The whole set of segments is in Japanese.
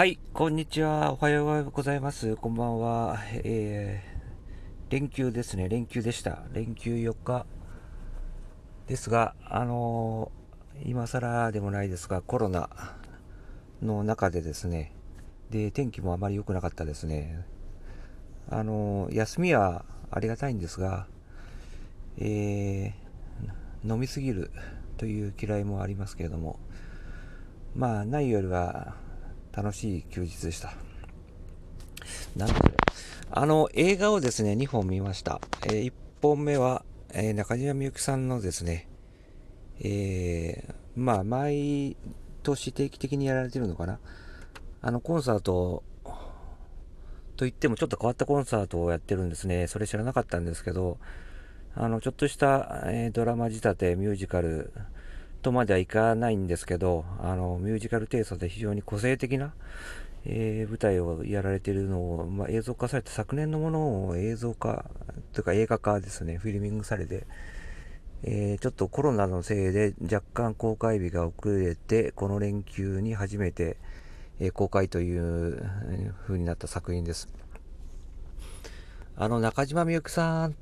はい、こんにちは。おはようございます。こんばんは。えー、連休ですね。連休でした。連休4日ですが、あのー、今更でもないですが、コロナの中でですね、で、天気もあまり良くなかったですね。あのー、休みはありがたいんですが、えー、飲みすぎるという嫌いもありますけれども、まあ、ないよりは楽しい休日でした。なんであの、映画をですね、2本見ました。えー、1本目は、えー、中島みゆきさんのですね、えー、まあ、毎年定期的にやられてるのかな。あの、コンサートといってもちょっと変わったコンサートをやってるんですね。それ知らなかったんですけど、あの、ちょっとした、え、ドラマ仕立て、ミュージカル、とまではいかないんですけど、あの、ミュージカルテイストで非常に個性的な、えー、舞台をやられているのを、まあ、映像化されて、昨年のものを映像化、というか映画化ですね、フィルミングされて、えー、ちょっとコロナのせいで若干公開日が遅れて、この連休に初めて、え、公開という風になった作品です。あの、中島みゆきさんっ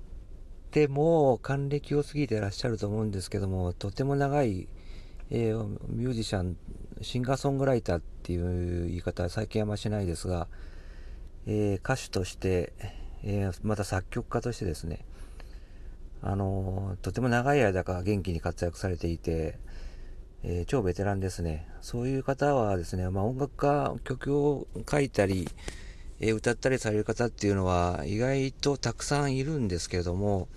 てもう還暦を過ぎてらっしゃると思うんですけども、とても長い、えー、ミュージシャン、シンガーソングライターっていう言い方は最近あんましないですが、えー、歌手として、えー、また作曲家としてですね、あのとても長い間から元気に活躍されていて、え超ベテランですね。そういう方はですね、まあ、音楽家、曲を書いたり、え歌ったりされる方っていうのは意外とたくさんいるんですけれども、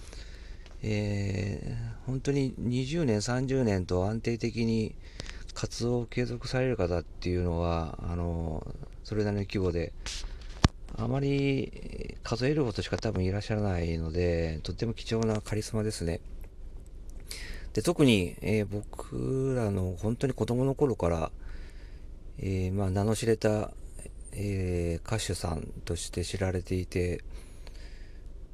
えー、本当に20年、30年と安定的に活動を継続される方っていうのは、あのそれなりの規模で、あまり数えることしか多分いらっしゃらないので、とっても貴重なカリスマですね。で特に、えー、僕らの本当に子供の頃から、えー、まあ、名の知れたえー、歌手さんとして知られていて、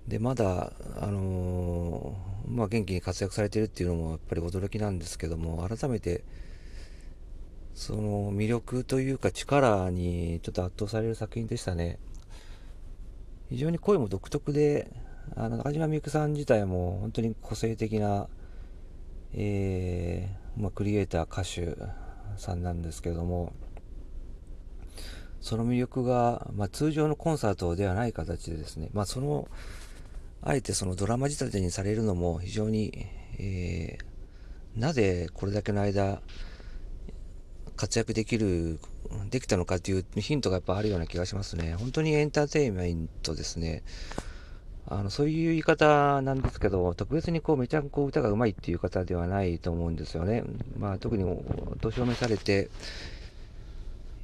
で、まだ、あのー、まあ、元気に活躍されているっていうのもやっぱり驚きなんですけども、改めて、その魅力というか力にちょっと圧倒される作品でしたね。非常に声も独特で、あの中島みゆきさん自体も本当に個性的な、えー、まあ、クリエイター、歌手さんなんですけども、その魅力が、まあ、通常のコンサートではない形でですね、まあ、その、あえてそのドラマ仕立てにされるのも非常に、えー、なぜこれだけの間、活躍できる、できたのかっていうヒントがやっぱあるような気がしますね。本当にエンターテインメントですね。あの、そういう言い方なんですけど、特別にこう、めちゃこう歌がうまいっていう方ではないと思うんですよね。まあ、特に年を召されて、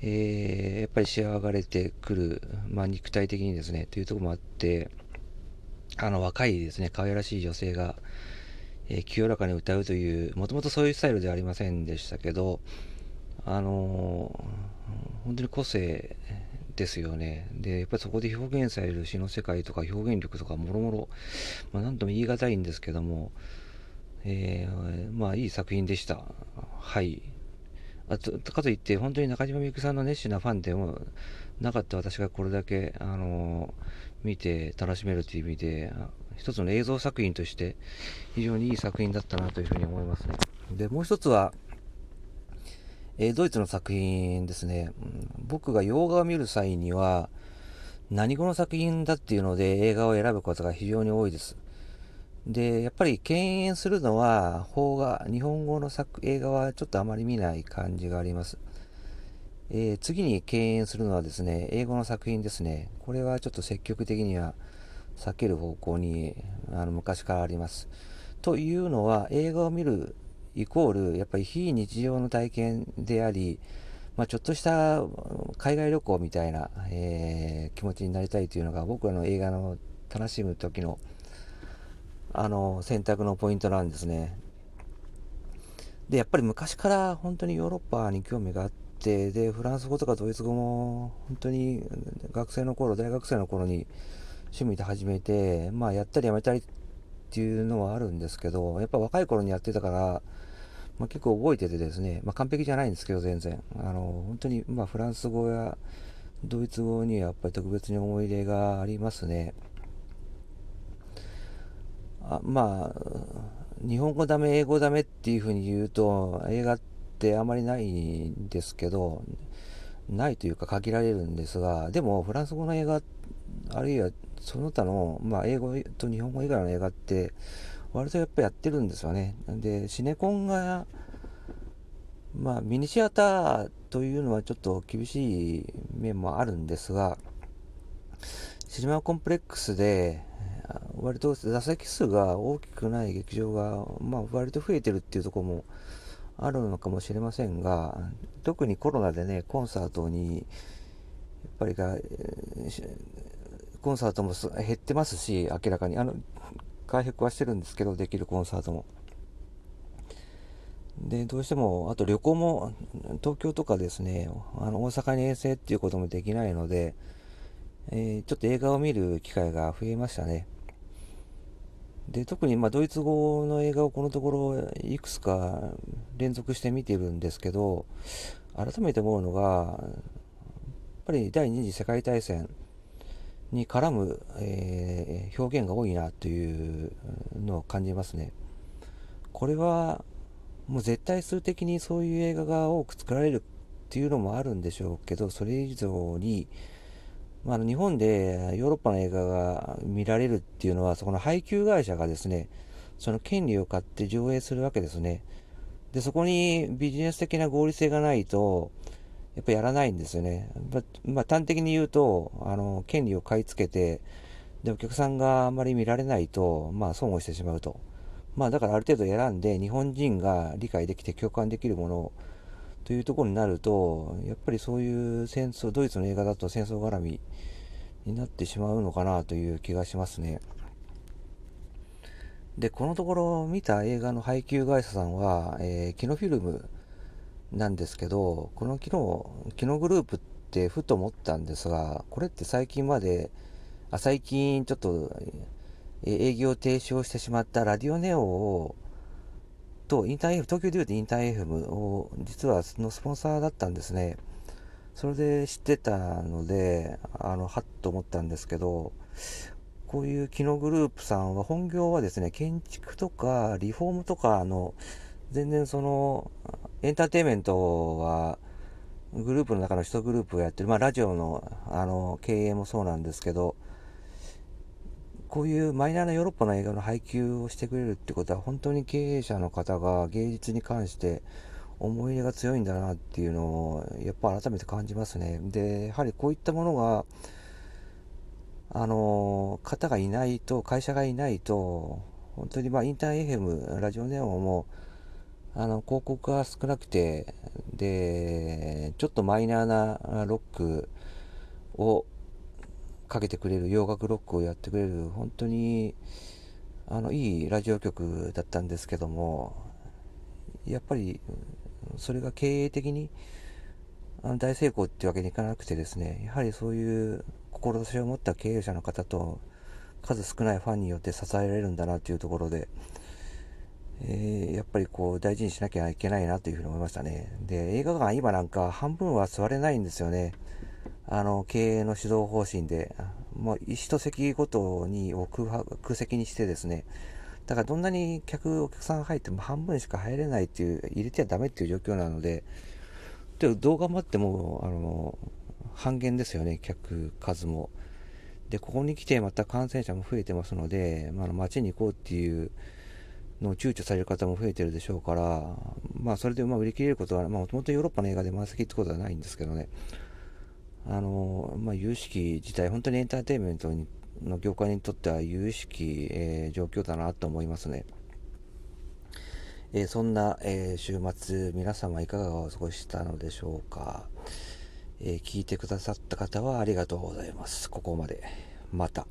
えー、やっぱり仕上がれてくる、まあ、肉体的にですね、というところもあって、あの、若いですね、可愛らしい女性が、えー、清らかに歌うという、もともとそういうスタイルではありませんでしたけど、あのー、本当に個性ですよね。で、やっぱりそこで表現される詩の世界とか表現力とかもろもろ、まあ、なんとも言い難いんですけども、えー、まあいい作品でした。はい。あとかといって、本当に中島みゆきさんの熱心なファンでもなかった私がこれだけ、あの見て楽しめるという意味で、一つの映像作品として非常にいい作品だったなというふうに思いますね。で、もう一つは、えー、ドイツの作品ですね。僕が洋画を見る際には、何語の作品だっていうので映画を選ぶことが非常に多いです。で、やっぱり敬遠するのは、邦画、日本語の作映画はちょっとあまり見ない感じがあります。えー、次に敬遠するのはですね、英語の作品ですね。これはちょっと積極的には避ける方向にあの昔からあります。というのは、映画を見るイコール、やっぱり非日常の体験であり、まあ、ちょっとした海外旅行みたいな、えー、気持ちになりたいというのが僕らの映画の楽しむ時のあの、選択のポイントなんですね。で、やっぱり昔から本当にヨーロッパに興味があって、で、フランス語とかドイツ語も本当に学生の頃、大学生の頃に趣味で始めて、まあやったりやめたりっていうのはあるんですけど、やっぱ若い頃にやってたから、まあ、結構覚えててですね、まあ、完璧じゃないんですけど、全然。あの、本当に、まあ、フランス語やドイツ語にはやっぱり特別に思い入れがありますね。あまあ、日本語ダメ、英語ダメっていうふうに言うと、映画ってあまりないんですけど、ないというか限られるんですが、でもフランス語の映画、あるいはその他の、まあ、英語と日本語以外の映画って、割とやっぱやってるんですよね。で、シネコンが、まあ、ミニシアターというのはちょっと厳しい面もあるんですが、シネマコンプレックスで、割と座席数が大きくない劇場が、まあ、割と増えてるっていうところもあるのかもしれませんが、特にコロナでね、コンサートに、やっぱりが、コンサートも減ってますし、明らかに。あの、回復はしてるんですけど、できるコンサートも。で、どうしても、あと旅行も、東京とかですね、あの大阪に遠征っていうこともできないので、えー、ちょっと映画を見る機会が増えましたね。で、特にまドイツ語の映画をこのところいくつか連続して見てるんですけど、改めて思うのが、やっぱり第二次世界大戦に絡む、えー、表現が多いなというのを感じますね。これはもう絶対数的にそういう映画が多く作られるっていうのもあるんでしょうけど、それ以上に、まあ、日本でヨーロッパの映画が見られるっていうのは、そこの配給会社がですね、その権利を買って上映するわけですね。で、そこにビジネス的な合理性がないと、やっぱやらないんですよね。まあ、端的に言うと、あの、権利を買い付けて、で、お客さんがあんまり見られないと、まあ、損をしてしまうと。まあ、だからある程度選んで、日本人が理解できて共感できるものをというところになると、やっぱりそういう戦争、ドイツの映画だと戦争絡みになってしまうのかなという気がしますね。で、このところ見た映画の配給会社さんは、えー、キノフィルムなんですけど、このキノ、キノグループってふと思ったんですが、これって最近まで、あ最近ちょっと営業停止をしてしまったラディオネオをと、インター F、東京でいうとインター FM を、実はのスポンサーだったんですね。それで知ってたので、あの、はっと思ったんですけど、こういう機能グループさんは本業はですね、建築とかリフォームとかの、全然その、エンターテインメントは、グループの中の一グループをやってる、まあラジオの、あの、経営もそうなんですけど、こういうマイナーなヨーロッパの映画の配給をしてくれるってことは本当に経営者の方が芸術に関して思い入れが強いんだなっていうのをやっぱ改めて感じますね。で、やはりこういったものがあの方がいないと会社がいないと本当にまあインター FM ラジオネオもあの広告が少なくてでちょっとマイナーなロックをかけてくれる洋楽ロックをやってくれる本当にあのいいラジオ局だったんですけどもやっぱりそれが経営的にあの大成功っていうわけにいかなくてですねやはりそういう志を持った経営者の方と数少ないファンによって支えられるんだなっていうところで、えー、やっぱりこう大事にしなきゃいけないなというふうに思いましたね。で映画館今なんか半分は座れないんですよね。あの、経営の指導方針で、もう一席ごとにを空席にしてですね、だからどんなに客、お客さんが入っても半分しか入れないっていう、入れてはダメっていう状況なので、でどう頑張っても、あの、半減ですよね、客数も。で、ここに来てまた感染者も増えてますので、まあ、街に行こうっていうのを躊躇される方も増えてるでしょうから、まあ、それでまあ売り切れることは、まあ、もともとヨーロッパの映画で満席ってことはないんですけどね、あの、まあ、有識自体、本当にエンターテインメントの業界にとっては有識、えー、状況だなと思いますね。えー、そんな、えー、週末、皆様いかがお過ごししたのでしょうか。え聞いてくださった方はありがとうございます。ここまで。また。